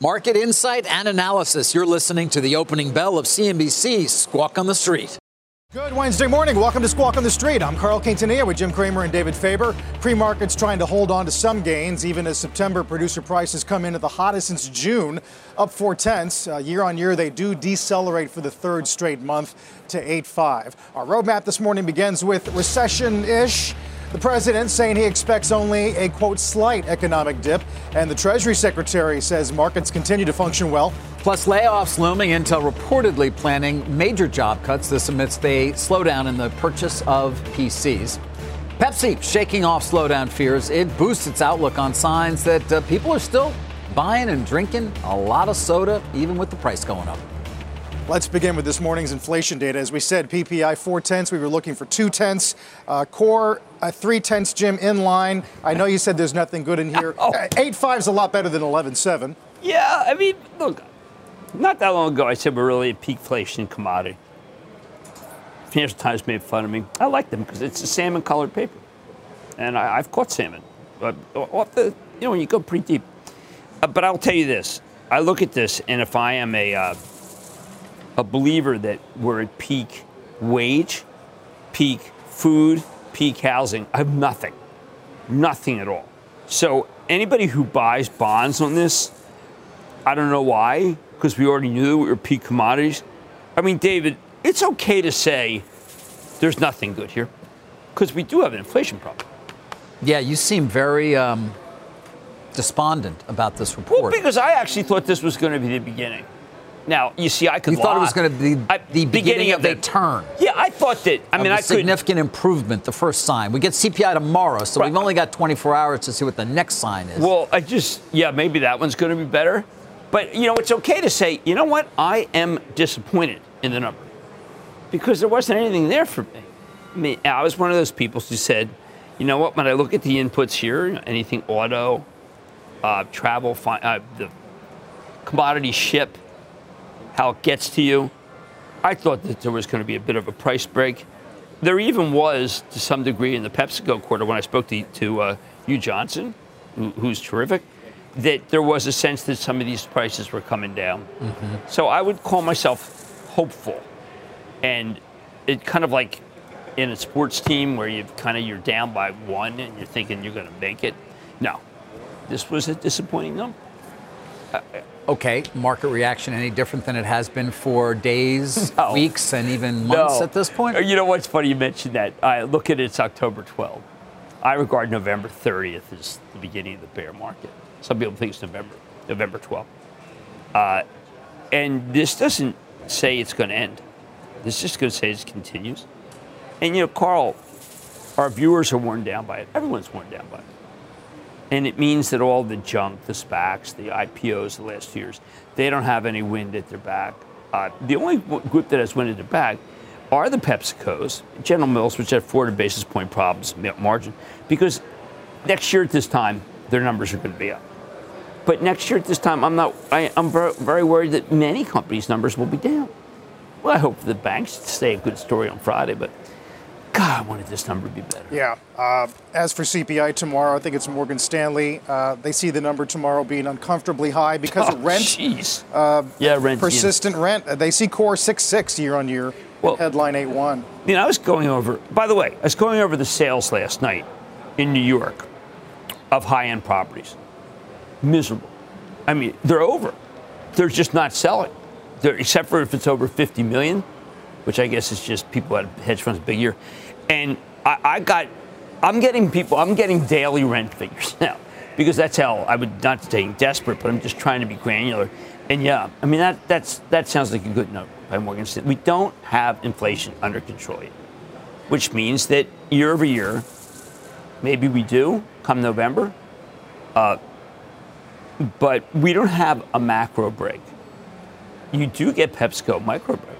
Market insight and analysis. You're listening to the opening bell of CNBC's Squawk on the Street. Good Wednesday morning. Welcome to Squawk on the Street. I'm Carl Quintanilla with Jim Cramer and David Faber. Pre markets trying to hold on to some gains, even as September producer prices come in at the hottest since June, up four tenths. Uh, year on year, they do decelerate for the third straight month to 8.5. Our roadmap this morning begins with recession ish. The president saying he expects only a quote slight economic dip, and the Treasury Secretary says markets continue to function well. Plus, layoffs looming. Intel reportedly planning major job cuts. This amidst a slowdown in the purchase of PCs. Pepsi shaking off slowdown fears. It boosts its outlook on signs that uh, people are still buying and drinking a lot of soda, even with the price going up. Let's begin with this morning's inflation data. As we said, PPI four tenths. We were looking for two tenths. Uh, core uh, three tenths. Jim in line. I know you said there's nothing good in here. Oh. Uh, eight five is a lot better than eleven seven. Yeah, I mean, look, not that long ago I said we're really at peak inflation commodity. Financial Times made fun of me. I like them because it's a salmon colored paper, and I, have caught salmon. But off the, you know, when you go pretty deep. Uh, but I'll tell you this: I look at this, and if I am a uh, a believer that we're at peak wage, peak food, peak housing. I have nothing, nothing at all. So anybody who buys bonds on this, I don't know why, because we already knew we were peak commodities. I mean, David, it's okay to say there's nothing good here, because we do have an inflation problem. Yeah, you seem very um, despondent about this report. Well, because I actually thought this was going to be the beginning. Now, you see, I could. You thought it was going to be I, the beginning, beginning of, of a turn. Yeah, I thought that. I mean, I significant improvement. The first sign. We get CPI tomorrow, so right. we've only got 24 hours to see what the next sign is. Well, I just yeah, maybe that one's going to be better. But you know, it's okay to say, you know what? I am disappointed in the number because there wasn't anything there for me. I mean, I was one of those people who said, you know what? When I look at the inputs here, anything auto, uh, travel, fi- uh, the commodity ship how it gets to you. I thought that there was going to be a bit of a price break. There even was, to some degree, in the PepsiCo quarter when I spoke to, to uh, Hugh Johnston, who, who's terrific, that there was a sense that some of these prices were coming down. Mm-hmm. So I would call myself hopeful. And it kind of like in a sports team where you kind of you're down by one and you're thinking you're going to make it. No, this was a disappointing number. Okay, market reaction any different than it has been for days, no. weeks, and even months no. at this point? You know what's funny? You mentioned that. I look at it, it's October 12th. I regard November 30th as the beginning of the bear market. Some people think it's November, November 12th. Uh, and this doesn't say it's going to end. This is just going to say it continues. And you know, Carl, our viewers are worn down by it. Everyone's worn down by it. And it means that all the junk, the SPACs, the IPOs the last years, they don't have any wind at their back. Uh, the only group that has wind at their back are the PepsiCos, General Mills, which had 400 basis point problems margin, because next year at this time, their numbers are going to be up. But next year at this time, I'm not. I, am very, very worried that many companies' numbers will be down. Well, I hope the banks stay a good story on Friday, but God, I wanted this number to be better. Yeah. Uh, as for CPI tomorrow, I think it's Morgan Stanley. Uh, they see the number tomorrow being uncomfortably high because oh, of rent. Jeez. Uh, yeah, rent. Persistent yeah. rent. They see core six six year on year. Well, headline eight one. You know, I was going over. By the way, I was going over the sales last night in New York of high end properties. Miserable. I mean, they're over. They're just not selling. They're, except for if it's over 50 million, which I guess is just people at hedge funds big year. And I, I got, I'm getting people, I'm getting daily rent figures now because that's how I would not saying desperate, but I'm just trying to be granular. And yeah, I mean that that's that sounds like a good note by Morgan Stanley. We don't have inflation under control yet, which means that year over year, maybe we do come November. Uh, but we don't have a macro break. You do get PepsiCo micro break,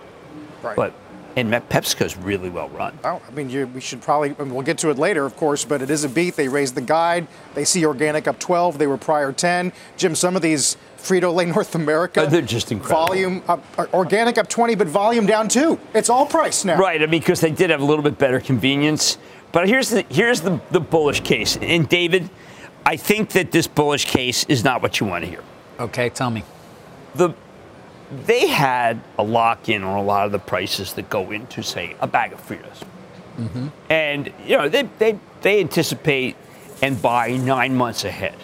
Right. but and PepsiCo's really well run. Oh, I mean, you, we should probably, and we'll get to it later, of course, but it is a beat. They raised the guide. They see organic up 12. They were prior 10. Jim, some of these Frito Lay North America. Oh, they're just incredible. Volume up, uh, organic up 20, but volume down two. It's all price now. Right, I mean, because they did have a little bit better convenience. But here's the here's the, the bullish case. And David, I think that this bullish case is not what you want to hear. Okay, tell me. The they had a lock in on a lot of the prices that go into, say, a bag of Fritos. And you know, they, they they anticipate and buy nine months ahead.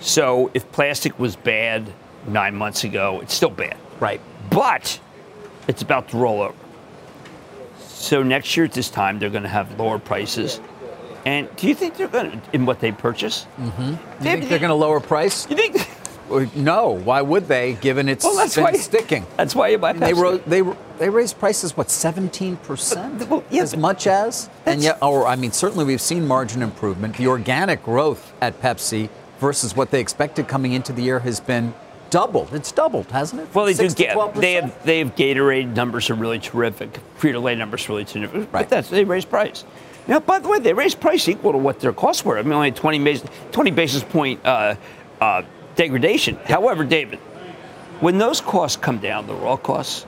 So if plastic was bad nine months ago, it's still bad. Right. But it's about to roll over. So next year at this time, they're going to have lower prices. And do you think they're going to, in what they purchase? Mm-hmm. Do you think they're going to lower price? You think? Well, No. Why would they, given it's Well, that's been why sticking? That's why you buy They, Pepsi. ro- they they raised prices what 17 percent, Well, yeah, as but much as, and yet, or I mean, certainly we've seen margin improvement. The organic growth at Pepsi versus what they expected coming into the year has been doubled. It's doubled, hasn't it? Well, they do Six to get they have they have Gatorade numbers are really terrific. Frito Lay numbers are really terrific. Right. But that's they raise price. Now, by the way, they raised price equal to what their costs were. I mean, only 20 basis, 20 basis point uh, uh, degradation. However, David, when those costs come down, the raw costs,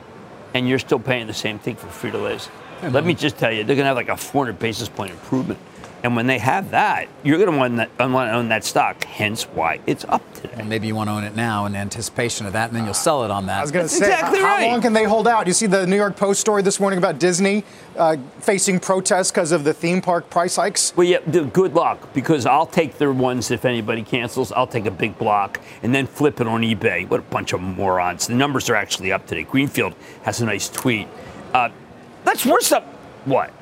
and you're still paying the same thing for Frito Lay's, let me just tell you, they're going to have like a 400 basis point improvement. And when they have that, you're going to want that, want to own that stock. Hence, why it's up today. And maybe you want to own it now in anticipation of that, and then you'll sell it on that. I was going to That's say, exactly how right. long can they hold out? You see the New York Post story this morning about Disney uh, facing protests because of the theme park price hikes? Well, yeah, good luck because I'll take their ones if anybody cancels. I'll take a big block and then flip it on eBay. What a bunch of morons. The numbers are actually up today. Greenfield has a nice tweet. Uh, that's worse up. What?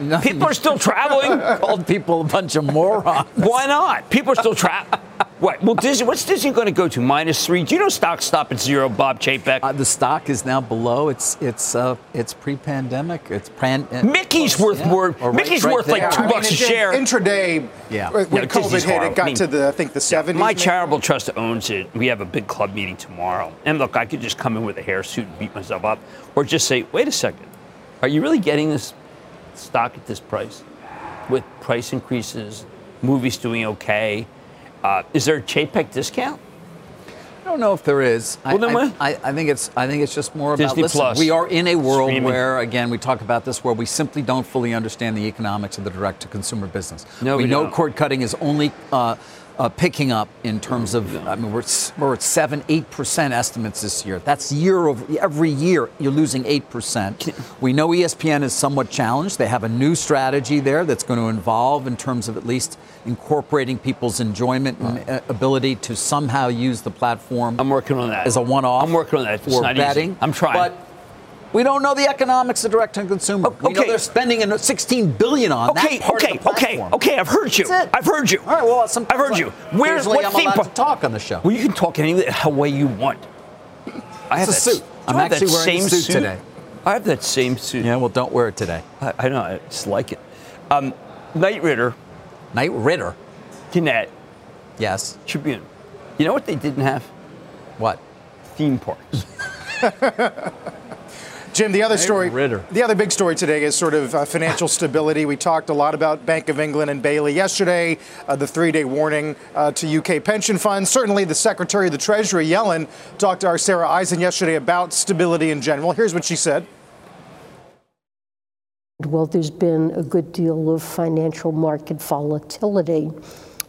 Nothing- People are still traveling. called people a bunch of morons. Why not? People are still traveling. What? Well, Disney. What's Disney going to go to? Minus three. Do you know stocks stop at zero? Bob Chapek. Uh, the stock is now below its its uh, its pre-pandemic. It's pan. uh, Mickey's close, worth yeah. more. Or right- Mickey's right worth like there. two I mean, bucks a it share. Intraday, Yeah. when No, COVID Disney's hit, horrible. it got I mean, to the, I think, the 70s. My maybe? charitable trust owns it. We have a big club meeting tomorrow. And look, I could just come in with a hair suit and beat myself up, or just say, wait a second, are you really getting this stock at this price? With price increases, movies doing okay. Uh, is there a Chapek discount? I don't know if there is. I- Well, I? I, I think it's. I think it's just more about. Disney listen, Plus. we are in a world Streaming. where, again, we talk about this, where we simply don't fully understand the economics of the direct-to-consumer business. No, we, we know don't. cord cutting is only. Uh, uh, picking up in terms of, I mean, we're, we're at seven, eight percent estimates this year. That's year over every year you're losing eight percent. We know ESPN is somewhat challenged. They have a new strategy there that's going to involve, in terms of at least incorporating people's enjoyment and uh, ability to somehow use the platform. I'm working on that. as a one-off. I'm working on that. It's for not easy. betting. I'm trying. But we don't know the economics of direct to consumer. We know okay. they're spending 16 billion on Okay, that part okay, of the okay, platform. okay. I've heard you. I've heard you. All right. Well, sometimes I've heard like- you. Where's what I'm theme allowed park? to talk on the show. Well, you can talk any way you want. I have It's a that, suit. I'm actually that wearing a same suit today. I have that same suit. yeah. Well, don't wear it today. I, I know. I just like it. Um, Knight Ridder, Knight Ridder. Gannett, Yes. Tribune. You know what they didn't have? What? Theme parks. Jim, the other story, Ridder. the other big story today is sort of uh, financial stability. We talked a lot about Bank of England and Bailey yesterday, uh, the three-day warning uh, to UK pension funds. Certainly, the Secretary of the Treasury, Yellen, talked to our Sarah Eisen yesterday about stability in general. Here's what she said. Well, there's been a good deal of financial market volatility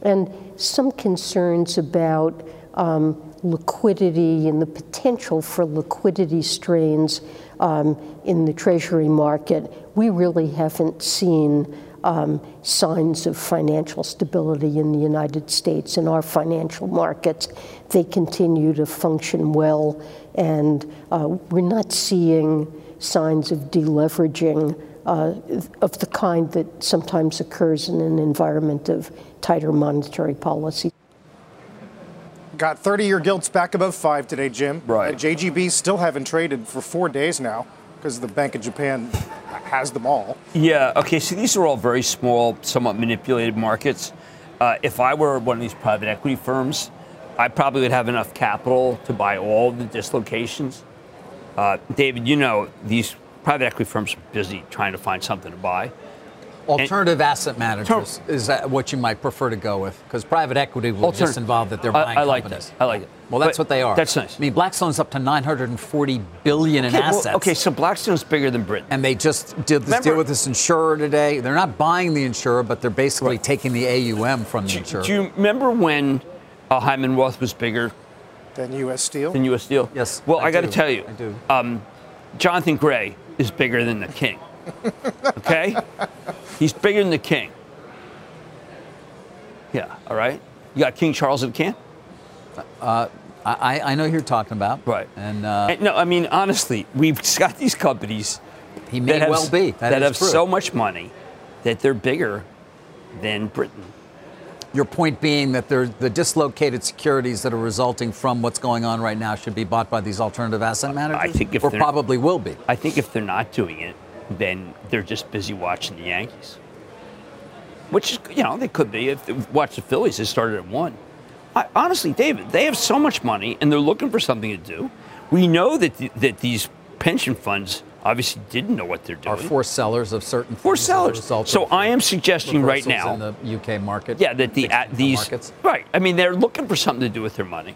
and some concerns about um, liquidity and the potential for liquidity strains um, in the Treasury market. We really haven't seen um, signs of financial stability in the United States in our financial markets. They continue to function well, and uh, we're not seeing signs of deleveraging uh, of the kind that sometimes occurs in an environment of tighter monetary policy. Got 30-year gilts back above five today, Jim. Right. JGBs still haven't traded for four days now because the Bank of Japan has them all. yeah. Okay. So these are all very small, somewhat manipulated markets. Uh, if I were one of these private equity firms, I probably would have enough capital to buy all the dislocations. Uh, David, you know these private equity firms are busy trying to find something to buy. Alternative asset managers is that what you might prefer to go with? Because private equity will just involve that they're buying I, I like companies. that. I like it. Well, that's But what they are. That's nice. I mean, Blackstone's up to 940 billion in okay, well, assets. okay, so Blackstone's bigger than Britain. and they just did this Remember- deal with this insurer today. They're not buying the insurer, but they're basically Right. taking the AUM from the do, insurer. do you remember when uh, Hyman Roth was bigger than U.S. Steel. than U.S. Steel? Yes, Well, I I, got to tell you, I do. Um, Jonathan Gray is bigger than the king. Okay, he's bigger than the king. Yeah. All right. You got King Charles the can. I, I know who you're talking about. Right. And uh, And no, I mean honestly, we've got these companies he may that have, well be. that is have true. so much money that they're bigger than Britain. Your point being that the dislocated securities that are resulting from what's going on right now should be bought by these alternative asset managers? I think if or probably will be. I think if they're not doing it, then they're just busy watching the Yankees. Which is, you know, they could be. If they watch the Phillies, they started at one. I, honestly, David, they have so much money and they're looking for something to do. We know that the, that these pension funds obviously didn't know what they're doing. Are forced sellers of certain Forced things as a sellers. So I am suggesting right now. in the UK market. Yeah, that the at these markets. right. I mean, they're looking for something to do with their money.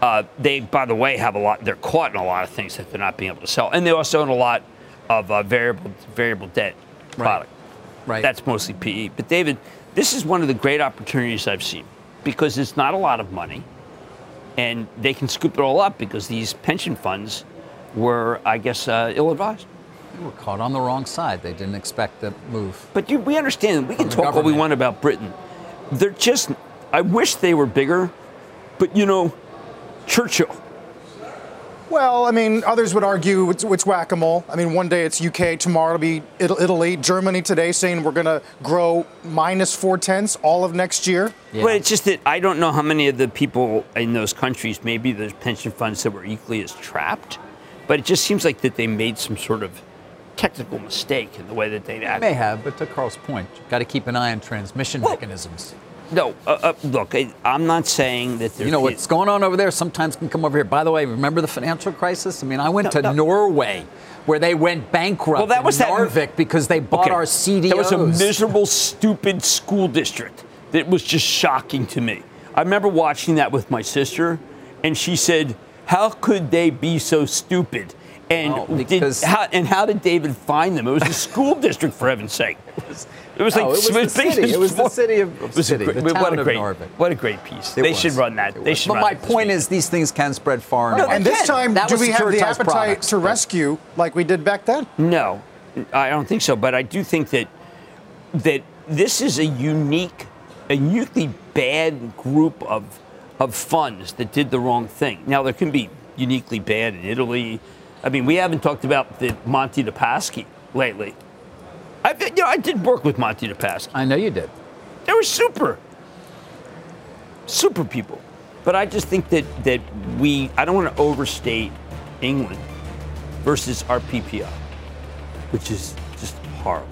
Uh, they, by the way, have a lot. They're caught in a lot of things that they're not being able to sell, and they also own a lot of uh, variable variable debt product. Right. right. That's mostly PE. But David, this is one of the great opportunities I've seen because it's not a lot of money, and they can scoop it all up because these pension funds were, I guess, uh, ill-advised. They were caught on the wrong side. They didn't expect the move. But you, we understand. We can talk all we want about Britain. They're just. I wish they were bigger, but you know, Churchill. Well, I mean, others would argue it's, it's whack-a-mole. I mean, one day it's UK, tomorrow it'll be It- Italy, Germany today saying we're going to grow minus four tenths all of next year. Yeah. But it's just that I don't know how many of the people in those countries, maybe there's pension funds that were equally as trapped. But it just seems like that they made some sort of technical mistake in the way that they They may have, but to Carl's point, you've got to keep an eye on transmission Well, mechanisms. No, uh, uh, look, I, I'm not saying that. You know what's going on over there sometimes can come over here. By the way, remember the financial crisis? I mean, I went No, to no. Norway where they went bankrupt Well, that was in that- Narvik because they bought Okay, our CDOs. That was a miserable, stupid school district that was just shocking to me. I remember watching that with my sister, and she said, "How could they be so stupid?" And Well, did, how, and how did David find them? It was a school district, for heaven's sake. It was like oh, No, it was the city. It was the city of- It was a city, great- the what town a of great, Narvik. what a great piece. It they was. should run that. It They was. should But run my point is, these things can spread far and No, wide. And this time, that do we have the appetite products. to rescue like we did back then? No, I don't think so. But I do think that that this is a unique, a uniquely bad group of of funds that did the wrong thing. Now there can be uniquely bad in Italy. I mean, we haven't talked about the Monte dei Paschi lately. I, you know, I did work with Monte dei Paschi. I know you did. They were super, super people. But I just think that that we, I don't want to overstate England versus our PPI, which is just horrible.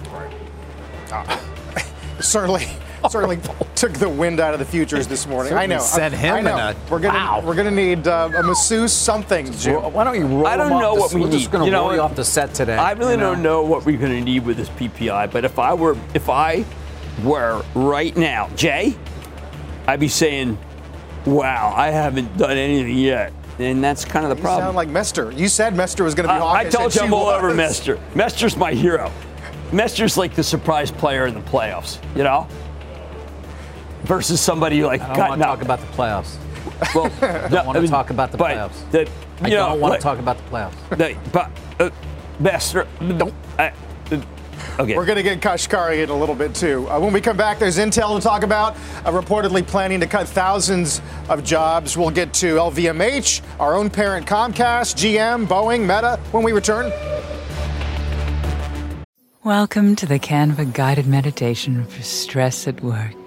Ah, certainly, certainly took the wind out of the futures this morning. I know. sent him I know. in a- we're gonna wow. we're gonna need uh, a masseuse something. Jim. Well, why don't you roll I don't them off know the- what we we're need. just going to You know roll you what? off the set today. I really you know? don't know what we're going to need with this PPI, but if I were, if I were right now, Jay, I'd be saying, "Wow, I haven't done anything yet," and that's kind of the You problem. sound like Mester. You said Mester was going to be Uh, hawkish. I told you she I'm all over was. Mester. Mester's my hero. Mester's like the surprise player in the playoffs, you know? Versus somebody like I don't want to talk about the playoffs. Well, I don't want to talk about the playoffs. The, I don't want what- to talk about the playoffs. the- but uh, Mester, don't. Uh, uh, okay. We're going to get Kashkari in a little bit too. Uh, when we come back, there's intel to talk about. Uh, reportedly planning to cut thousands of jobs. We'll get to LVMH, our own parent Comcast, GM, Boeing, Meta when we return. Welcome to the Canva guided meditation for stress at work.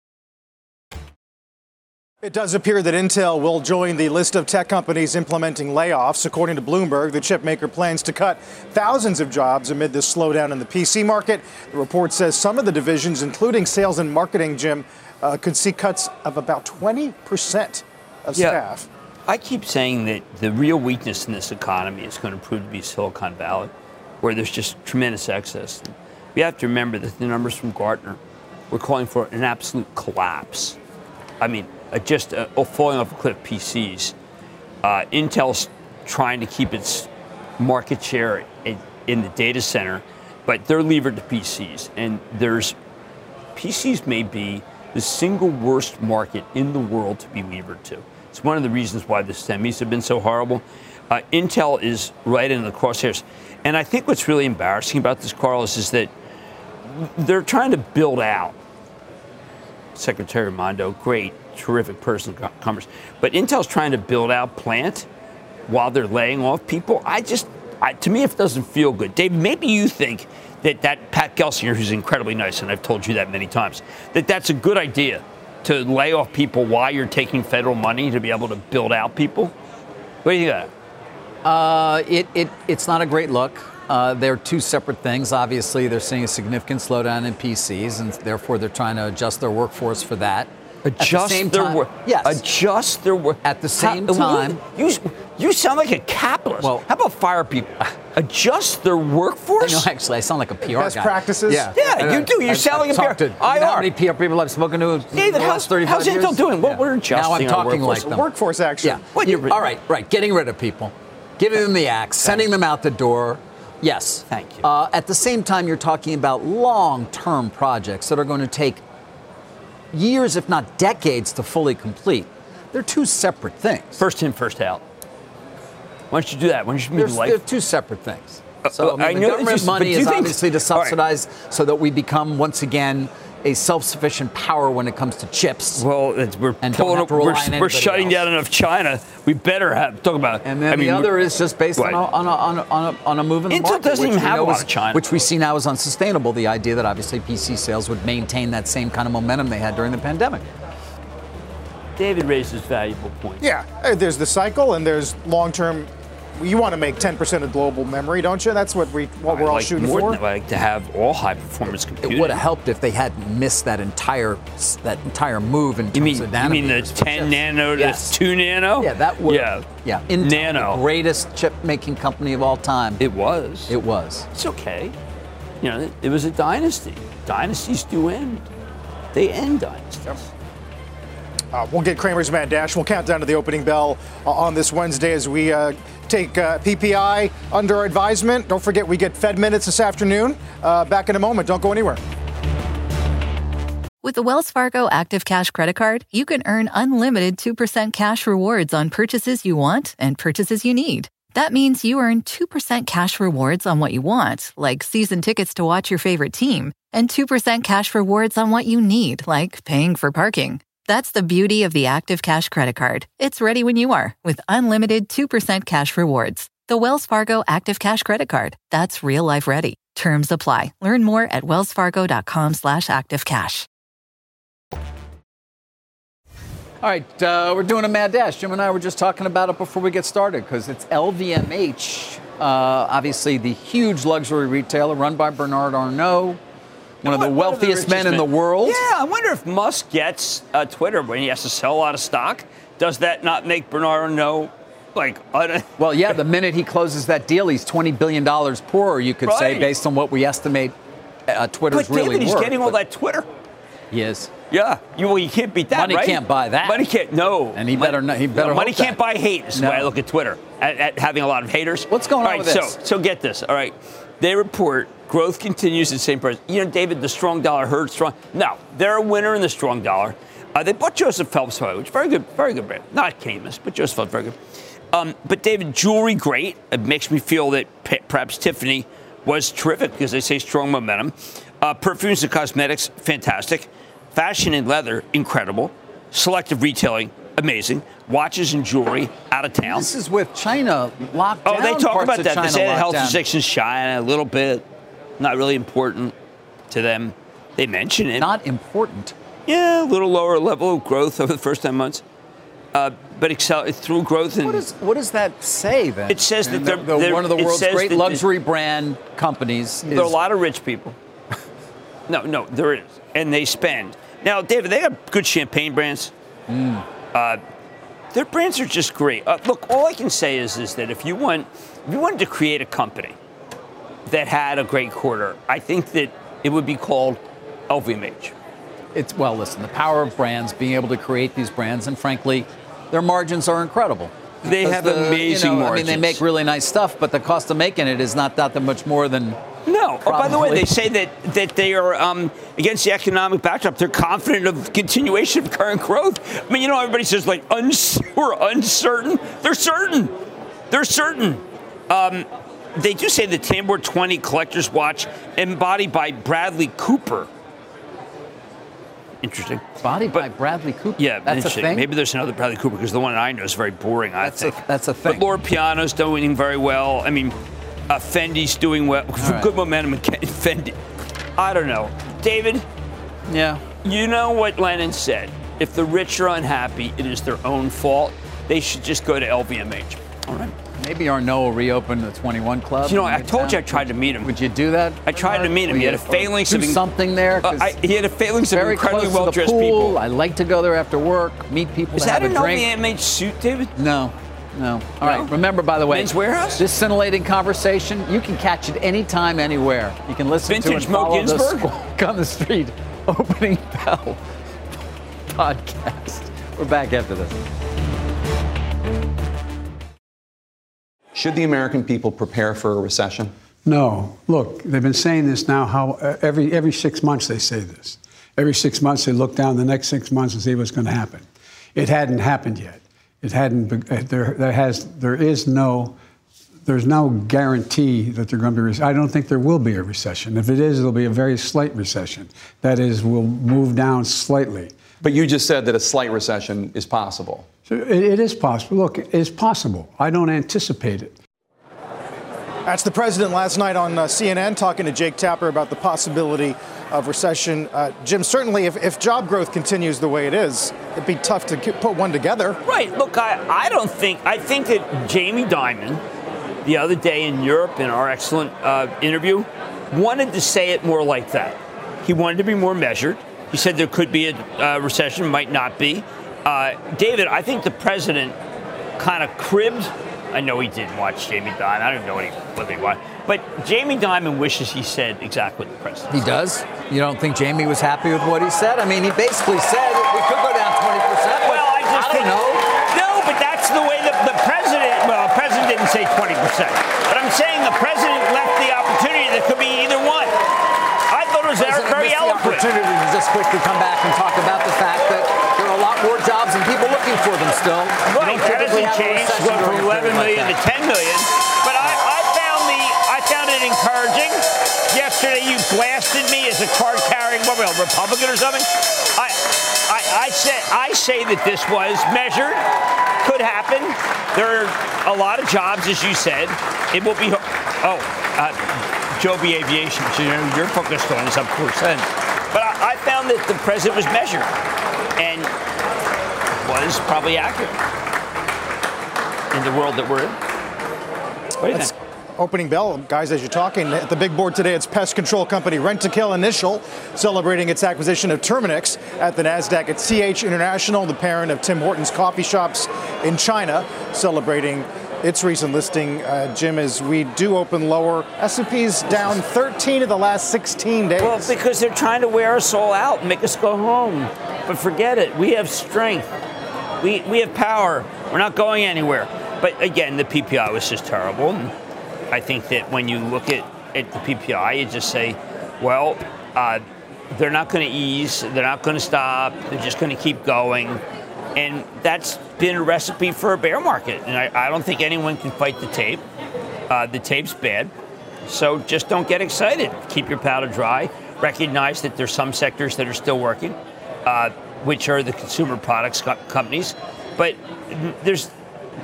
It does appear that Intel will join the list of tech companies implementing layoffs. According to Bloomberg, the chipmaker plans to cut thousands of jobs amid this slowdown in the PC market. The report says some of the divisions, including sales and marketing, Jim, uh, could see cuts of about 20% of Yeah. staff. I keep saying that the real weakness in this economy is going to prove to be Silicon Valley, where there's just tremendous excess. We have to remember that the numbers from Gartner were calling for an absolute collapse. I mean, just uh, oh, falling off a cliff PCs. Uh, Intel's trying to keep its market share in, in the data center, but they're levered to PCs. And there's PCs may be the single worst market in the world to be levered to. It's one of the reasons why the semis have been so horrible. Uh, Intel is right in the crosshairs. And I think what's really embarrassing about this, Carlos, is that they're trying to build out. Secretary Mondo, great, terrific person, Co- Commerce. But Intel's trying to build out plant while they're laying off people. I just, I, to me, it doesn't feel good. Dave, maybe you think that that Pat Gelsinger, who's incredibly nice, and I've told you that many times, that that's a good idea to lay off people while you're taking federal money to be able to build out people. What do you got? Uh, it, it, it's not a great look. Uh, they're two separate things. Obviously, they're seeing a significant slowdown in PCs, and therefore they're trying to adjust their workforce for that. Adjust the same their time, work. Yes. Adjust their work. At the same How- time- you, you sound like a capitalist. Well- how about fire people? Adjust their workforce. You know, actually, I sound like a PR Best guy. practices? Yeah, Yeah, you do. You I've- sound I've like a talked PR. to- you know How many PR people I've spoken to? in David, the how's- last 35 how's Intel years? doing? What we're Now adjusting I'm talking workforce. like them. Workforce action. Yeah. What, You- all right, right. Getting rid of people, giving them the axe, sending them out the door. Yes. Thank you. Uh, at the same time, you're talking about long-term projects that are going to take years, if not decades, to fully complete. They're two separate things. First in, first out. Why don't you do that? Why don't you They're, move they're two separate things. So uh, I mean, I the government money is think- obviously to all right. subsidize so that we become once again a self-sufficient power when it comes to chips. Well, it's, we're And pulling, have to we're, we're shutting else. down enough China. We better have talk about. And then I mean, the other is just based Right. on, a, on, a, on, a, on, a, move in the Intel market. doesn't which even we have know a lot is- of China. Which we see now is unsustainable. The idea that obviously PC sales would maintain that same kind of momentum they had during the pandemic. David raises valuable points. Yeah, there's the cycle and there's long-term. You want to make 10% of global memory, don't you? That's what we what we're I all like shooting more for. than- I like to have all high performance computing. It would have helped if they hadn't missed that entire that entire move in terms You mean of you mean the 10 chips. nano to Yes. 2 nano? Yeah, that would. Yeah. Yeah. Intel, Nano. the greatest chip making company of all time. It was. It was. It's okay. You know, it, it was a dynasty. Dynasties do end. They end dynasties. Uh, we'll get Cramer's Mad Dash. We'll count down to the opening bell uh, on this Wednesday as we uh, take uh, PPI under advisement. Don't forget, we get Fed minutes this afternoon. Uh, back in a moment. Don't go anywhere. With the Wells Fargo Active Cash Credit Card, you can earn unlimited 2% cash rewards on purchases you want and purchases you need. That means you earn 2% cash rewards on what you want, like season tickets to watch your favorite team, and 2% cash rewards on what you need, like paying for parking. That's the beauty of the Active Cash Credit Card. It's ready when you are with unlimited 2% cash rewards. The Wells Fargo Active Cash Credit Card. That's real life ready. Terms apply. Learn more at wellsfargo.com slash activecash. All right, uh, we're doing a mad dash. Jim and I were just talking about it before we get started because it's LVMH, uh, obviously the huge luxury retailer run by Bernard Arnault, one of the wealthiest men in the world. Yeah, I wonder if Musk gets uh, Twitter when he has to sell a lot of stock. Does that not make Bernard know? like? un- Well, yeah, the minute he closes that deal, he's $20 billion poorer, you could say, based on what we estimate uh, Twitter's but really David, he's worth. getting all that Twitter. He is. Yeah, you well, you can't beat that. Money right? can't buy that. Money can't. No, And he better not- he better No, money can't that. buy hate. Is the way I look at Twitter. At, at having a lot of haters. What's going All on right, with so. So get this. All right, they report growth continues at the same price. You know, David, the strong dollar hurt strong. No, they're a winner in the strong dollar. Uh, they bought Joseph Phelps, which very good, very good brand. Not Caymus, but Joseph Phelps, very good. Um, but David, jewelry, great. It makes me feel that pe- perhaps Tiffany was terrific because they say strong momentum. Uh, perfumes and cosmetics, fantastic. Fashion and leather, incredible. Selective retailing, amazing. Watches and jewelry, out of town. This is with China locked down. Oh, they talk about that. China they say the health down. restrictions China a little bit, not really important to them. They mention it. Not important. yeah, a little lower level of growth over the first 10 months. Uh, but excel through growth and What, is, what does that say then? It says that they're- the- the- they're- one of the world's great luxury brand companies. there are a lot of rich people. no, no, there is, and they spend. Now, David, they have good champagne brands. Mm. Uh, their brands are just great. Uh, look, all I can say is, is that if you want, if you wanted to create a company that had a great quarter, I think that it would be called LVMH. It's well, listen. The power of brands, being able to create these brands, and frankly, their margins are incredible. They have the- amazing you know, I mean, they make really nice stuff, but the cost of making it is not that much more than. No. Oh, by the way, they say that that they are um, against the economic backdrop. They're confident of continuation of current growth. I mean, you know, everybody says like uns- we're uncertain. They're certain. They're certain. Um, they do say the Tambour 20 collector's watch, embodied by Bradley Cooper. Interesting. Body by Bradley Cooper. Yeah, that's a thing. Maybe there's another Bradley Cooper because the one I know is very boring. I That's a- think that's a thing. But Loro Piana's doing very well. I mean, uh, Fendi's doing well. right. Good momentum in Fendi. I don't know, David. yeah. You know what Lennon said? If the rich are unhappy, it is their own fault. They should just go to LVMH. All right. Maybe Arnault will reopen the 21 Club. You know, I told you I tried to meet him. Would you do that? I tried to meet him. He had a phalanx of something there. Uh, I, he had a phalanx of incredibly close to the well-dressed people. I like to go there after work, meet people, Is that have an a drink. LVMH suit, David? No, no. All right. No? Remember, by the way, Men's Wearhouse? This scintillating conversation, you can catch it anytime, anywhere. You can listen to Vintage and Mo follow the Ginsburg? Squawk on the Street opening bell podcast. We're back after this. Should the American people prepare for a recession? No. Look, they've been saying this now. How uh, every every six months they say this. Every six months they look down the next six months and see what's going to happen. It hadn't happened yet. It hadn't. be- uh, There, there has. There is no. There's no guarantee that they're going to be. re- I don't think there will be a recession. If it is, it'll be a very slight recession. That is, we'll move down slightly. But you just said that a slight recession is possible. So it, it is possible. Look, it's possible. I don't anticipate it. That's the president last night on uh, CNN talking to Jake Tapper about the possibility of recession. Uh, Jim, certainly if, if job growth continues the way it is, it'd be tough to put one together. Right. Look, I, I don't think, I think that Jamie Dimon, the other day in Europe in our excellent uh, interview, wanted to say it more like that. He wanted to be more measured. He said there could be a uh, recession, might not be. Uh, David, I think the president kind of cribbed. I know he didn't watch Jamie Dimon. I don't know what he, what he watched. But Jamie Dimon wishes he said exactly what the president He does. You don't think Jamie was happy with what he said? I mean, he basically said we could go down 20 percent. Well, I just don't think, know. No, but that's the way the, the president. Well, the president didn't say 20 percent, but I'm saying the president left the opportunity that could be either one. I thought it was very, missed the eloquent. opportunity to just quickly come back and talk about the fact that there are a lot more jobs and people looking for them still. Right, don't that hasn't changed. from during a 11 period like to 10 million. Encouraging. Yesterday you blasted me as a card carrying what, well, Republican or something. I, I I say I say that this was measured. Could happen. There are a lot of jobs, as you said. It will be. Oh, uh, Joby Aviation, you know, you're focused on, is up percent. But I, I found that the president was measured and was probably accurate in the world that we're in. What do you That's think? Opening bell, guys, as you're talking. At the big board today, it's pest control company Rentokil Initial celebrating its acquisition of Terminix at the NASDAQ. at TH International, the parent of Tim Hortons coffee shops in China, celebrating its recent listing, uh, Jim, as we do open lower. S&P's down 13 of the last 16 days. Well, because they're trying to wear us all out make us go home. But forget it. We have strength. We, we have power. We're not going anywhere. But again, the PPI was just terrible. I think that when you look at, at the PPI, you just say, well, uh, they're not going to ease. They're not going to stop. They're just going to keep going. And that's been a recipe for a bear market. And I, I don't think anyone can fight the tape. Uh, the tape's bad. So just don't get excited. Keep your powder dry. Recognize that there's some sectors that are still working, uh, which are the consumer products co- companies. But there's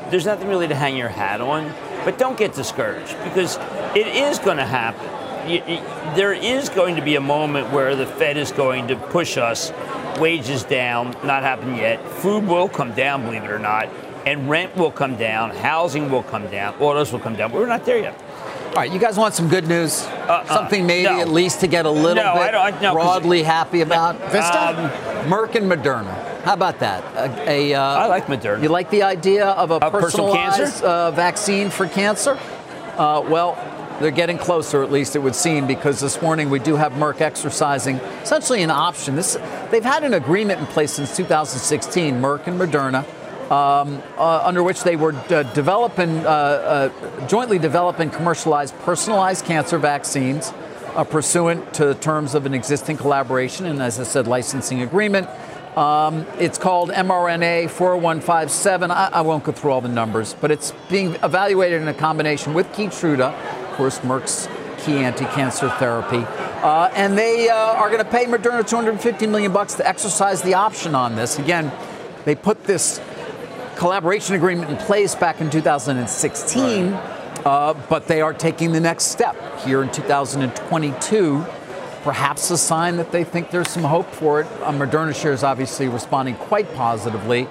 there's nothing really to hang your hat on. But don't get discouraged because it is going to happen. You, you, there is going to be a moment where the Fed is going to push us wages down, not happened yet. Food will come down, believe it or not, and rent will come down, housing will come down, autos will come down. But we're not there yet. All right, you guys want some good news? Uh, Something maybe no. at least to get a little No, I bit don't- I- no, broadly happy about? Vista? Um, Merck and Moderna. How about that? A, a, uh, I like Moderna. You like the idea of a Of personal personalized cancer? uh, vaccine for cancer? Uh, well, they're getting closer, at least it would seem, because this morning we do have Merck exercising essentially an option. This, they've had an agreement in place since 2016, Merck and Moderna, um, uh, under which they were uh, developing, uh, uh, jointly develop and commercialize personalized cancer vaccines uh, pursuant to the terms of an existing collaboration and, as I said, licensing agreement. Um, it's called mRNA 4157. I, I won't go through all the numbers, but it's being evaluated in a combination with Keytruda, of course, Merck's key anti-cancer therapy, uh, and they uh, are going to pay Moderna 250 million bucks to exercise the option on this. Again, they put this collaboration agreement in place back in 2016, uh, but they are taking the next step here in 2022. Perhaps a sign that they think there's some hope for it. Uh, Moderna shares obviously responding quite positively.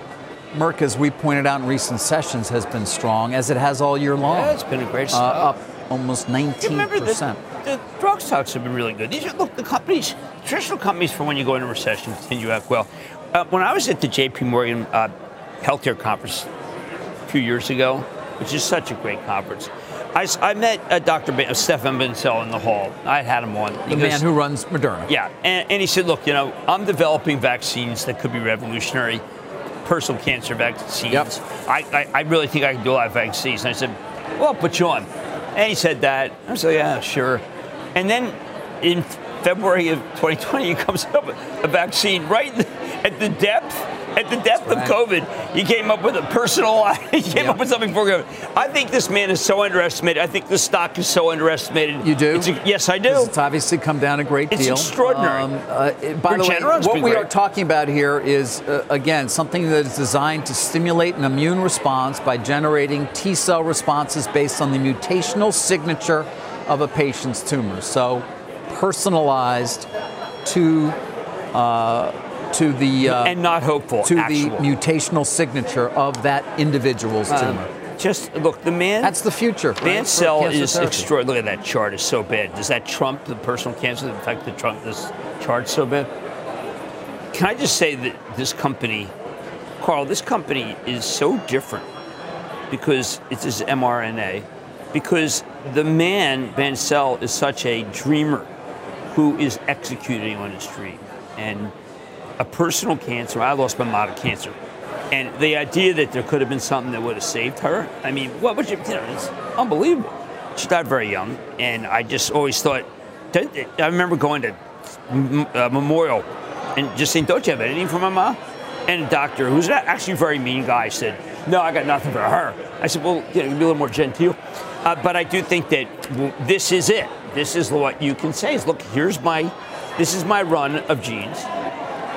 Merck, as we pointed out in recent sessions, has been strong, as it has all year long. Yeah, it's been a great uh, up almost 19 Remember, the, percent. the drug stocks have been really good. These are, look, the companies, traditional companies for when you go into recession continue to act well. Uh, when I was at the JP Morgan uh, Healthcare Conference a few years ago, which is such a great conference, I, I met uh, Dr. Ben, Stefan Bancel in the hall. I had him on. He The goes- man who runs Moderna. yeah, and, and he said, look, you know, I'm developing vaccines that could be revolutionary, personal cancer vaccines. Yep. I, I, I really think I can do a lot of vaccines. And I said, well, I'll put you on. And he said that. I was like, yeah, sure. And then in February of 2020, he comes up with a vaccine right in the- at the depth. At the depth of. COVID, he came up with a personal. He came Yep. up with something for COVID. I think this man is so underestimated. I think the stock is so underestimated. You do? It's a- yes, I do. It's obviously come down a great It's deal. extraordinary. uh, by the way, what we great. are talking about here is, uh, again, something that is designed to stimulate an immune response by generating T cell responses based on the mutational signature of a patient's tumor. So, personalized to uh, to the uh, and not hopeful. to actual. the mutational signature of that individual's Um, tumor. Just look, the man. That's the future. right, Van for Cell is extraordinary. Look at that chart; is so bad. Does that trump the personal cancer? The fact that Trump this chart so bad. Can I just say that this company, Carl, this company is so different because it is mRNA. Because the man Bancel is such a dreamer who is executing on his dream, and a personal cancer. I lost my mom to cancer. And the idea that there could have been something that would have saved her, I mean, what would you, you know, it's unbelievable. She died very young, and I just always thought, I remember going to m- uh, Memorial and just saying, don't you have anything for my mom? And a doctor, who's a- actually a very mean guy, said, no, I got nothing for her. I said, well, you know, be a little more genteel. Uh, but I do think that this is it. This is what you can say is, look, here's my, this is my run of genes.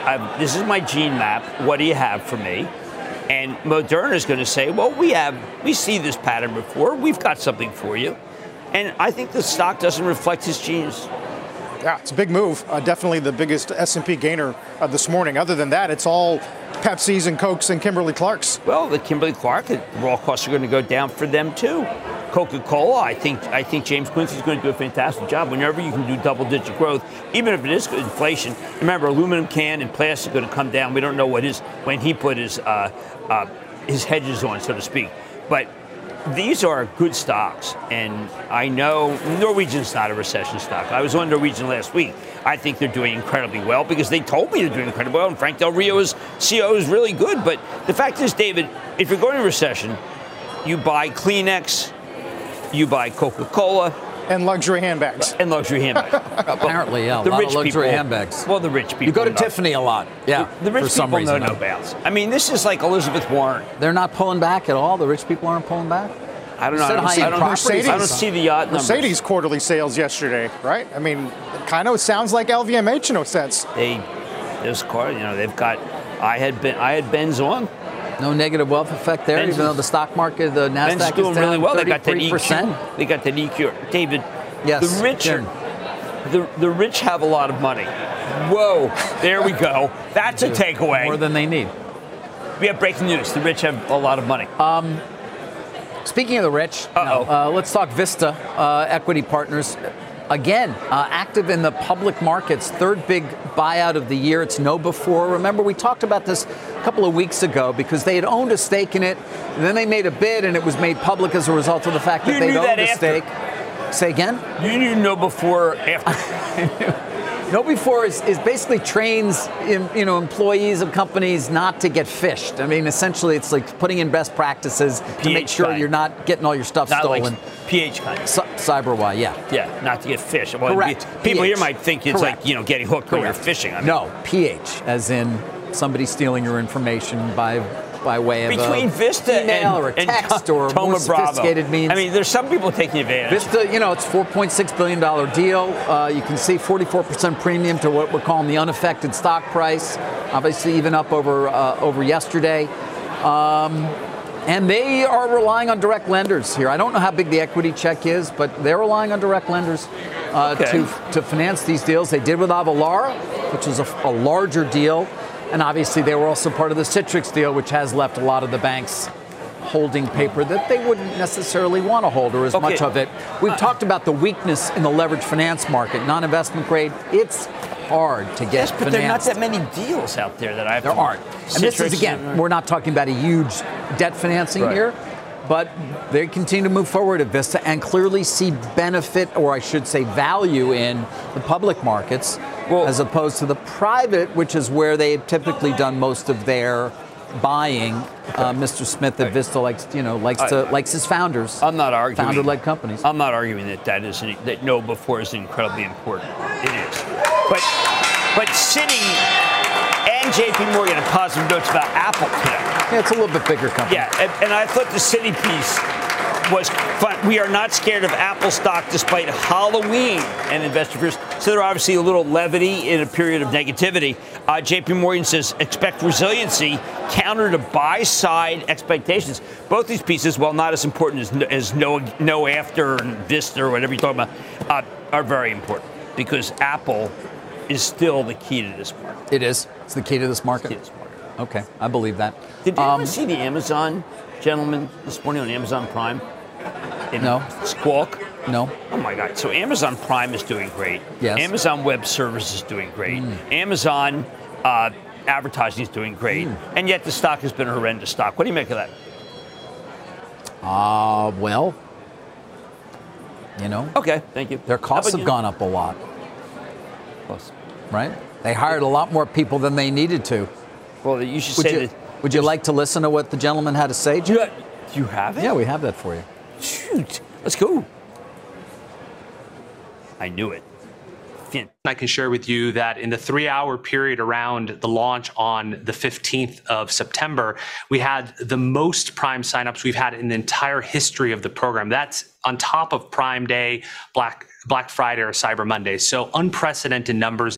I've, this is my gene map. What do you have for me? And Moderna is going to say, well, we have, we see this pattern before. We've got something for you. And I think the stock doesn't reflect his genes. Yeah, it's a big move. Uh, definitely the biggest S&P gainer uh, this morning. Other than that, it's all Pepsi's and Cokes and Kimberly Clark's. Well, the Kimberly Clark, the raw costs are going to go down for them too. Coca-Cola, I think, I think James Quincy is going to do a fantastic job. Whenever you can do double-digit growth, even if it is inflation. Remember, aluminum can and plastic are going to come down. We don't know what his when he put his uh, uh, his hedges on, so to speak. But these are good stocks, and I know Norwegian's not a recession stock. I was on Norwegian last week. I think they're doing incredibly well because they told me they're doing incredibly well, and Frank Del Rio's CEO is really good. But the fact is, David, if you're going to recession, you buy Kleenex, you buy Coca-Cola, and luxury handbags. And luxury handbags. Apparently, yeah. The a lot rich of luxury people, handbags. Well, the rich people. You go to know. Tiffany a lot. Yeah. The, the rich for some people reason. know no bounds. I mean, this is like Elizabeth Warren. They're not pulling back at all. The rich people aren't pulling back. I don't know. I don't, see, I, don't, properties. I don't see the yacht numbers. Mercedes quarterly sales yesterday, right? I mean, kind of sounds like LVMH in a sense. They, this car, you know, they've got. I had been, I had Benz on. No negative wealth effect there, Ben's even though the stock market, the Ben's Nasdaq doing is down really well. They got 33%. EQ. They got that EQ. David, Yes, the rich are, the, the rich have a lot of money. Whoa, there we go. That's a takeaway. More than they need. we have breaking news. The rich have a lot of money. Speaking of the rich, Uh-oh. uh, let's talk Vista uh, Equity Partners. Again, uh, active in the public markets, third big buyout of the year. It's KnowBe4. Remember, we talked about this a couple of weeks ago because they had owned a stake in it, then they made a bid, and it was made public as a result of the fact that You they'd owned that a after. stake. Say again? you knew KnowBe4, after. KnowBe4 is, is basically trains you know employees of companies not to get phished. I mean, essentially, it's like putting in best practices to make sure kind. you're not getting all your stuff Not stolen. like PH kind. Cy- Cyberwire, yeah. Yeah, not to get phished. Well, Correct. People here might think it's Correct. like you know getting hooked when you're fishing. I mean, No, PH, as in somebody stealing your information by by way of between a Vista email and, or and text or Thoma more Bravo. means. I mean, there's some people taking advantage. Vista, you know, it's $4.6 billion deal. Uh, you can see 44% premium to what we're calling the unaffected stock price. Obviously, even up over uh, over yesterday. Um, and they are relying on direct lenders here. I don't know how big the equity check is, but they're relying on direct lenders uh, Okay. to, to finance these deals. They did with Avalara, which was a, a larger deal. And obviously, they were also part of the Citrix deal, which has left a lot of the banks holding paper that they wouldn't necessarily want to hold or as Okay. much of it. We've uh, talked about the weakness in the leveraged finance market, non-investment grade. It's hard to get yes, but there are not that many deals out there that I've. There aren't. And this is Citrix again, we're not talking about a huge debt financing Right. here, but they continue to move forward at Vista and clearly see benefit, or I should say, value in the public markets Well- as opposed to the private, which is where they have typically done most of their buying. Uh, Mr. Smith at Vista likes, you know, likes to likes his founders. I'm not arguing. Founder-led companies. I'm not arguing that that is an, that KnowBe4 is incredibly important. It is, but but Citi and J.P. Morgan have positive notes about Apple today. Yeah, it's a little bit bigger company. Yeah, and, and I thought the Citi piece was fun. We are not scared of Apple stock despite Halloween and investor fears. So there are obviously a little levity in a period of negativity. Uh, JP Morgan says expect resiliency counter to buy side expectations. Both these pieces, while not as important as, as no, no after and Vista or whatever you're talking about, uh, are very important because Apple is still the key to this market. It is. It's the key to this market. Key to this market. Okay, I believe that. Did you Um, see the Amazon gentleman this morning on Amazon Prime? In No. Squawk. No. Oh my God! So Amazon Prime is doing great. Yes. Amazon Web Services is doing great. Amazon uh, advertising is doing great, and yet the stock has been a horrendous stock. What do you make of that? Uh, well, you know, Okay, thank you. their costs have you? gone up a lot, Close. right? They hired a lot more people than they needed to. Well, you should Would say you, that. would you like to listen to what the gentleman had to say? Jim? you, you have it? Yeah, we have that for you. Shoot, let's go. I knew it. Fin- I can share with you that in the three hour period around the launch on the 15th of September, we had the most Prime signups we've had in the entire history of the program. That's on top of Prime Day, Black, Black Friday, or Cyber Monday. So unprecedented numbers.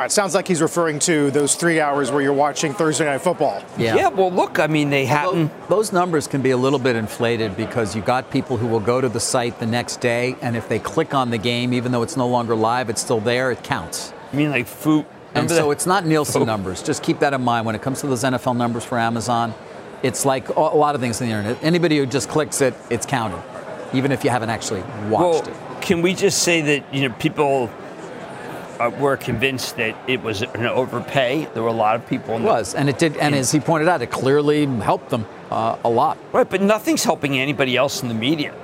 All right, sounds like he's referring to those three hours where you're watching Thursday Night Football. Yeah. Yeah, Well, look. I mean, they Although happen. those numbers can be a little bit inflated because you got people who will go to the site the next day, and if they click on the game, even though it's no longer live, it's still there. It counts. I mean, like food. And so that? it's not Nielsen Oh. numbers. Just keep that in mind when it comes to those NFL numbers for Amazon. It's like a a lot of things on the internet. Anybody who just clicks it, it's counted, even if you haven't actually watched well, it. Can we just say that you know people were convinced that it was an overpay? There were a lot of people. In It was, and it did. And as he pointed out, it clearly helped them. uh, a lot. Right, but nothing's helping anybody else in the media.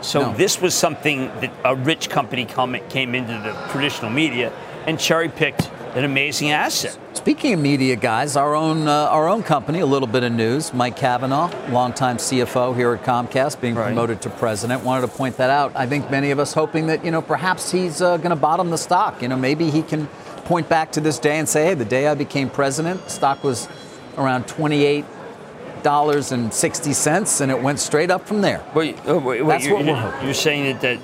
So No. this was something that a rich company come, came into the traditional media and cherry picked an amazing asset. Speaking of media, guys, our own uh, our own company, a little bit of news. Mike Cavanagh, longtime CFO here at Comcast, being Right. promoted to president. Wanted to point that out. I think many of us hoping that you know perhaps he's uh, going to bottom the stock. You know, maybe he can point back to this day and say, hey, the day I became president, the stock was around twenty eight dollars and sixty cents, and it went straight up from there. Wait, oh, wait, wait, That's you're, what we're you're- hoping. You're saying that, that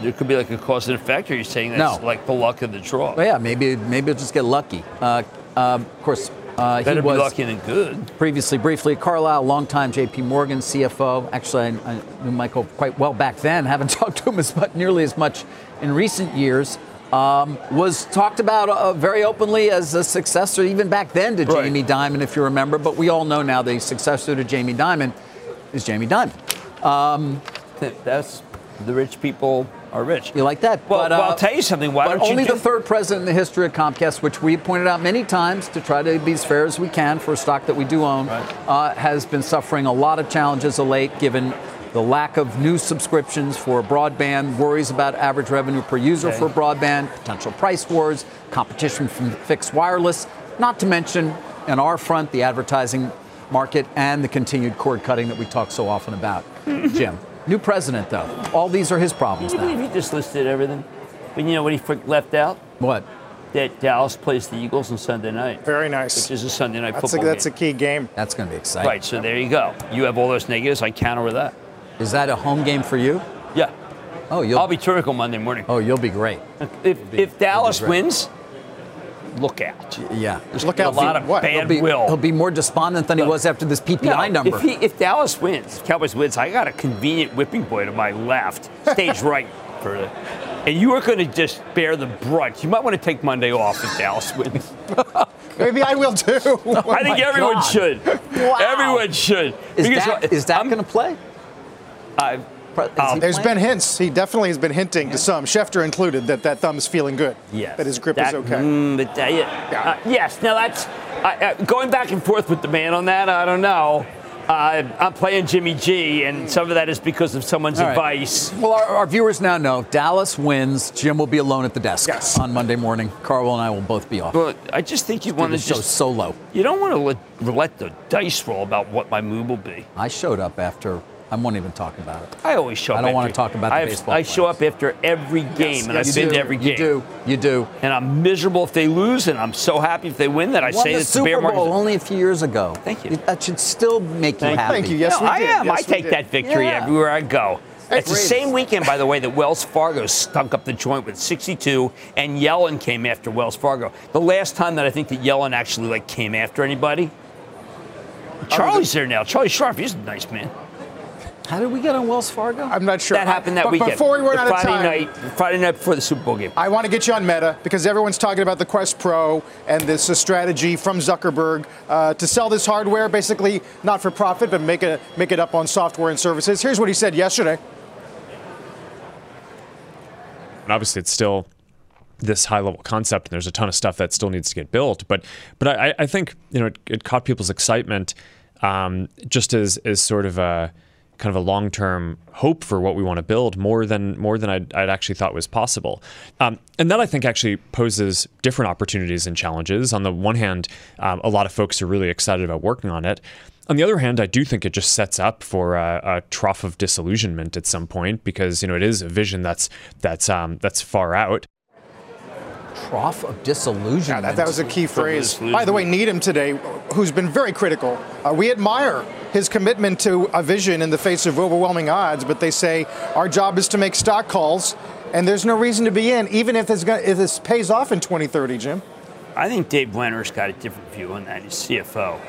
there could be like a cause and effect, or you're saying that's No. like the luck of the draw? Well, yeah, maybe maybe he'll just get lucky. Uh, um, of course, uh, he Better be was lucky than good. previously, briefly, Carlisle, longtime J.P. Morgan CFO. Actually, I, I knew Michael quite well back then. Haven't talked to him as much, nearly as much in recent years. Um, was talked about uh, very openly as a successor, even back then, to Right. Jamie Dimon, if you remember. But we all know now the successor to Jamie Dimon is Jamie Dimon. Um, That's the rich people are rich. you like that? Well, But, well, uh, I'll tell you something. Why but don't only the third president in the history of Comcast, which we pointed out many times to try to be as fair as we can for a stock that we do own, uh, has been suffering a lot of challenges of late, given the lack of new subscriptions for broadband, worries about average revenue per user Okay. for broadband, potential price wars, competition from fixed wireless, not to mention, on our front, the advertising market and the continued cord cutting that we talk so often about. Jim, new president, though. All these are his problems Can you now. he just listed everything? But you know what he left out? What? That Dallas plays the Eagles on Sunday night, Very nice. which is a Sunday night That's a, football that's a key game. That's going to be exciting. right, so there you go. You have all those negatives. I counter with that. Is that a home game for you? Yeah. Oh, you'll I'll be terrific on Monday morning. Oh, you'll be great. If, if Dallas great. wins, look out. Yeah. There's Look out a lot of what? bad He'll be, will. he'll be more despondent than he was after this PPI No, number. If, he, if Dallas wins, if Cowboys wins, I got a convenient whipping boy to my left, stage right for the. And you are going to just bear the brunt. You might want to take Monday off if Dallas wins. Maybe I will too. I oh think Oh everyone God. should. Everyone should. is Because that, is that I'm- going to play? I- Pre- is There's playing? been hints. He definitely has been hinting to some, Schefter included, that that thumb's feeling good. Yes. That his grip That- is okay. mm, but, uh, yeah. Uh, yes. Now that's uh, uh, going back and forth with the man on that. I don't know. Uh, I'm playing Jimmy G, and some of that is because of someone's All right. advice. Well, our, our viewers now know Dallas wins. Jim will be alone at the desk Yes. on Monday morning. Carl and I will both be off. But I just think you want to show's solo. You don't want to let, let the dice roll about what my move will be. I showed up after. I won't even talk about it. I always show up. I don't wanna talk about the I have- baseball I show players. up after every game, and Yes, I've you been do. to every game. You do. You do. And I'm miserable if they lose, and I'm so happy if they win that I Won say the it's the bear Super market. Bowl only a few years ago. Thank you. That should still make you Thank- happy. Thank you. Yes, No, we I did. am. Yes, I take did. that victory Yeah. everywhere I go. It's the same weekend, by the way, that Wells Fargo stunk up the joint with 62, and Yellen came after Wells Fargo. The last time that I think that Yellen actually like came after anybody. Charlie's there now. Charlie Scharf, he's a nice man. How did we get on Wells Fargo? I'm not sure. That happened that but weekend. Before we run The out of Friday time, night, Friday night before the Super Bowl game. I want to get you on Meta because everyone's talking about the Quest Pro and this uh, strategy from Zuckerberg uh, to sell this hardware, basically not for profit, but make it make it up on software and services. Here's what he said yesterday. and obviously it's still this high level concept and there's a ton of stuff that still needs to get built but but i, I think you know it, it caught people's excitement um, just as as sort of a kind of a long term hope for what we want to build more than more than I'd, I'd actually thought was possible um, and that I think actually poses different opportunities and challenges on the one hand um, a lot of folks are really excited about working on it on the other hand, I do think it just sets up for a, a trough of disillusionment at some point because you know it is a vision that's that's um, that's far out. Trough of disillusionment. Yeah, that, that was a key phrase. By the way, Needham today, who's been very critical, uh, we admire his commitment to a vision in the face of overwhelming odds, but they say our job is to make stock calls, and there's no reason to be in, even if this, if this pays off in 2030, Jim. I think Dave Wehner's got a different view on that. He's CFO.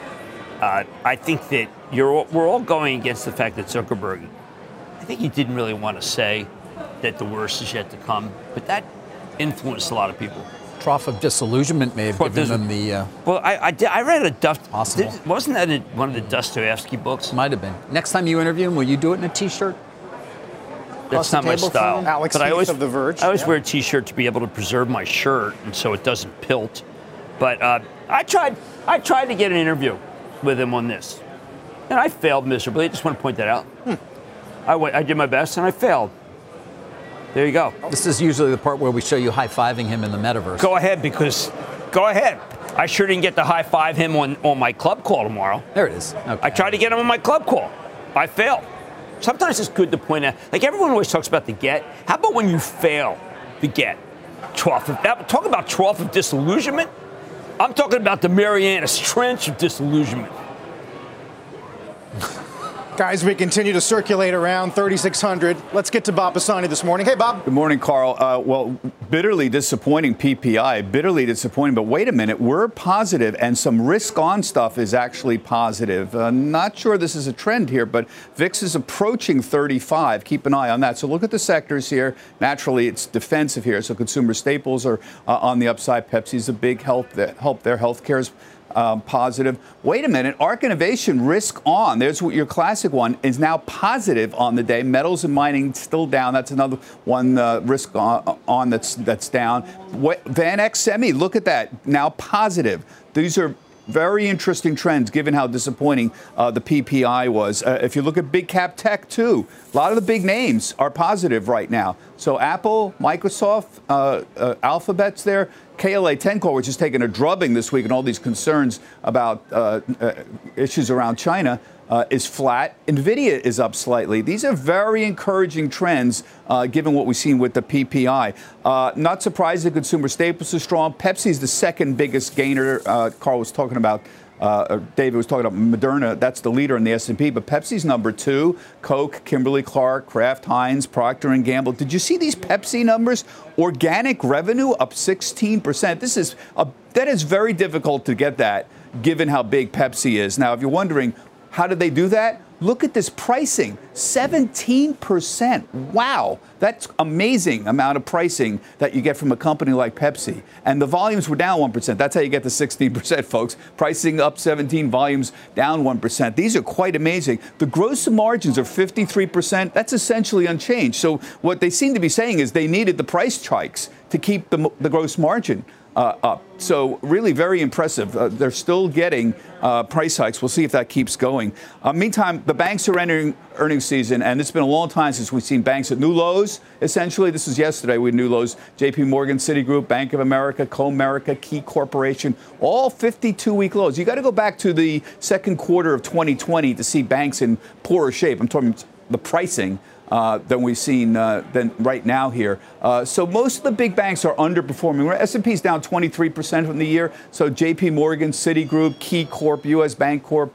Uh, I think that we're all going against the fact that Zuckerberg. I think he didn't really want to say that the worst is yet to come, but that influenced a lot of people. Trough of disillusionment may have What given them the. Uh, Well, I, I, did, I read a Dust. Possible. did- wasn't that in one of the Dostoevsky books? might have been. Next time you interview him, will you do it in a T-shirt? That's not my style. Alex but I always, of The Verge. I always Yeah. wear a T-shirt to be able to preserve my shirt, and so it doesn't pilt. But uh, I tried. I tried to get an interview with him on this. And I failed miserably. I just want to point that out. Hmm. I, went, I did my best and I failed. There you go. This is usually the part where we show you high fiving him in the metaverse. Go ahead, because go ahead. I sure didn't get to high five him on, on my club call tomorrow. There it is. Okay. I tried to get him on my club call. I failed. Sometimes it's good to point out, like everyone always talks about the get. How about when you fail the get? Trough of, talk about trough of disillusionment. I'm talking about the Marianas Trench of disillusionment. Guys, we continue to circulate around 3,600. Let's get to Bob Pisani this morning. Hey, Bob. Good morning, Carl. Uh, well, bitterly disappointing PPI, bitterly disappointing. But wait a minute, we're positive, and some risk-on stuff is actually positive. Uh, not sure this is a trend here, but VIX is approaching 35. Keep an eye on that. So look at the sectors here. Naturally, it's defensive here. So consumer staples are uh, on the upside. Pepsi's a big help. That help there. Healthcare is um, positive. Wait a minute, ARK Innovation risk on. There's your classic one is now positive on the day. Metals and mining still down. That's another one uh, risk on, on, that's that's down. What, VanEck Semi, look at that now positive. These are very interesting trends given how disappointing uh, the PPI was. Uh, if you look at big cap tech, too, a lot of the big names are positive right now. So Apple, Microsoft, uh, uh Alphabet's there. KLA Tencor, which has taken a drubbing this week and all these concerns about uh, uh, issues around China, uh, is flat. Nvidia is up slightly. These are very encouraging trends uh, given what we've seen with the PPI. Uh, not surprised consumer staples are strong. Pepsi is the second biggest gainer. Uh, Carl was talking about uh, David was talking about Moderna. That's the leader in the S&P, but Pepsi's number two. Coke, Kimberly Clark, Kraft Heinz, Procter and Gamble. Did you see these Pepsi numbers? Organic revenue up 16%. This is a, that is very difficult to get that, given how big Pepsi is. Now, if you're wondering how did they do that? Look at this pricing 17%. Wow, that's amazing amount of pricing that you get from a company like Pepsi. And the volumes were down 1%. That's how you get the 16%, folks. Pricing up 17, volumes down 1%. These are quite amazing. The gross margins are 53%. That's essentially unchanged. So what they seem to be saying is they needed the price hikes to keep the, the gross margin uh, up. So really very impressive. Uh, they're still getting uh, price hikes. We'll see if that keeps going. Uh, meantime, the banks are entering earnings season, and it's been a long time since we've seen banks at new lows. Essentially, this was yesterday. We had new lows. J.P. Morgan, Citigroup, Bank of America, Comerica, Key Corporation, all 52-week lows. You got to go back to the second quarter of 2020 to see banks in poorer shape. I'm talking the pricing uh, than we've seen uh, than right now here. Uh, so most of the big banks are underperforming. S&P is down 23% from the year. So J.P. Morgan, Citigroup, Key Corp, U.S. Bank Corp,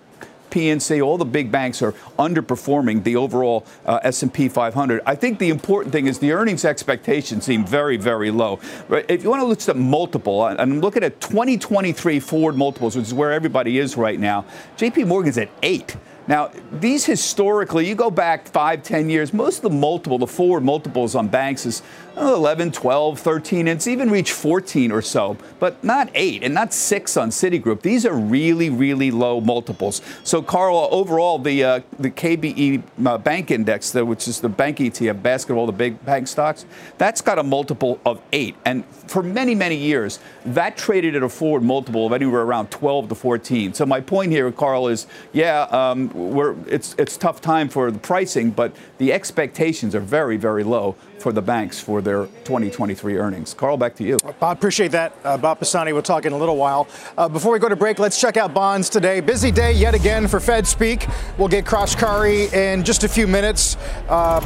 PNC, all the big banks are underperforming the overall uh, S&P 500. I think the important thing is the earnings expectations seem very, very low. If you want to look at multiple, and I'm looking at 2023 forward multiples, which is where everybody is right now, JP Morgan's at eight. Now, these historically, you go back five, ten years, most of the multiple, the forward multiples on banks is 11, 12, 13, and it's even reached 14 or so, but not 8 and not 6 on Citigroup. These are really, really low multiples. So, Carl, overall, the uh, the KBE uh, Bank Index, which is the bank ETF basket of all the big bank stocks, that's got a multiple of 8. And for many, many years, that traded at a forward multiple of anywhere around 12 to 14. So, my point here, Carl, is yeah, um, we're, it's, it's tough time for the pricing, but the expectations are very, very low for the banks for their 2023 earnings. Carl, back to you. Bob, appreciate that. Uh, Bob Pisani, we'll talk in a little while. Uh, before we go to break, let's check out bonds today. Busy day yet again for Fed Speak. We'll get Kashkari in just a few minutes. Uh,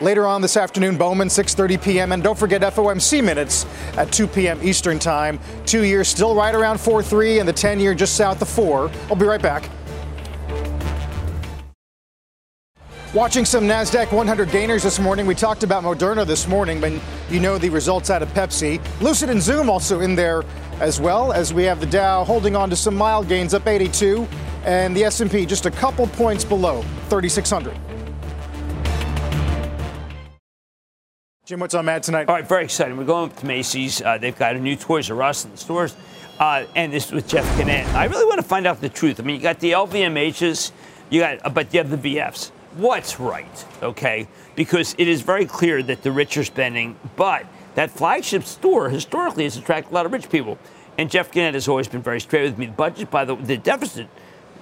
later on this afternoon, Bowman, 6.30 p.m. And don't forget FOMC minutes at 2 p.m. Eastern Time. Two years still right around 4.3 and the 10-year just south of 4. I'll be right back. Watching some NASDAQ 100 gainers this morning. We talked about Moderna this morning, but you know the results out of Pepsi. Lucid and Zoom also in there as well, as we have the Dow holding on to some mild gains up 82, and the S&P just a couple points below 3,600. Jim, what's on Mad tonight? All right, very exciting. We're going up to Macy's. Uh, they've got a new Toys R Us in the stores, uh, and this with Jeff Gennette. I really want to find out the truth. I mean, you got the LVMHs, you got, uh, but you have the VFs what's right, okay? Because it is very clear that the rich are spending, but that flagship store historically has attracted a lot of rich people. And Jeff Gennette has always been very straight with me. The budget, by the the deficit,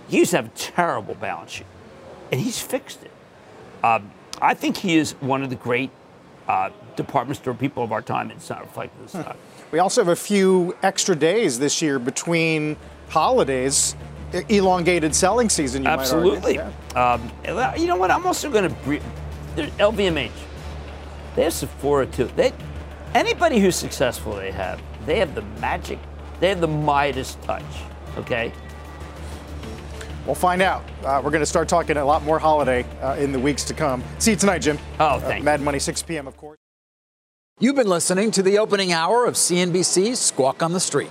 He used to have a terrible balance sheet, and he's fixed it. Um, I think he is one of the great uh, department store people of our time. It's not reflected in the stock. We also have a few extra days this year between holidays, elongated selling season. You Absolutely. Might. Yeah. Um, you know what? I'm also going to bre- there's LVMH. They have Sephora too. They anybody who's successful, they have. They have the magic. They have the Midas touch. Okay. We'll find out. Uh, we're going to start talking a lot more holiday uh, in the weeks to come. See you tonight, Jim. Oh, Uh, thank Mad Money, 6 p.m. Of course. You've been listening to the opening hour of CNBC's Squawk on the Street.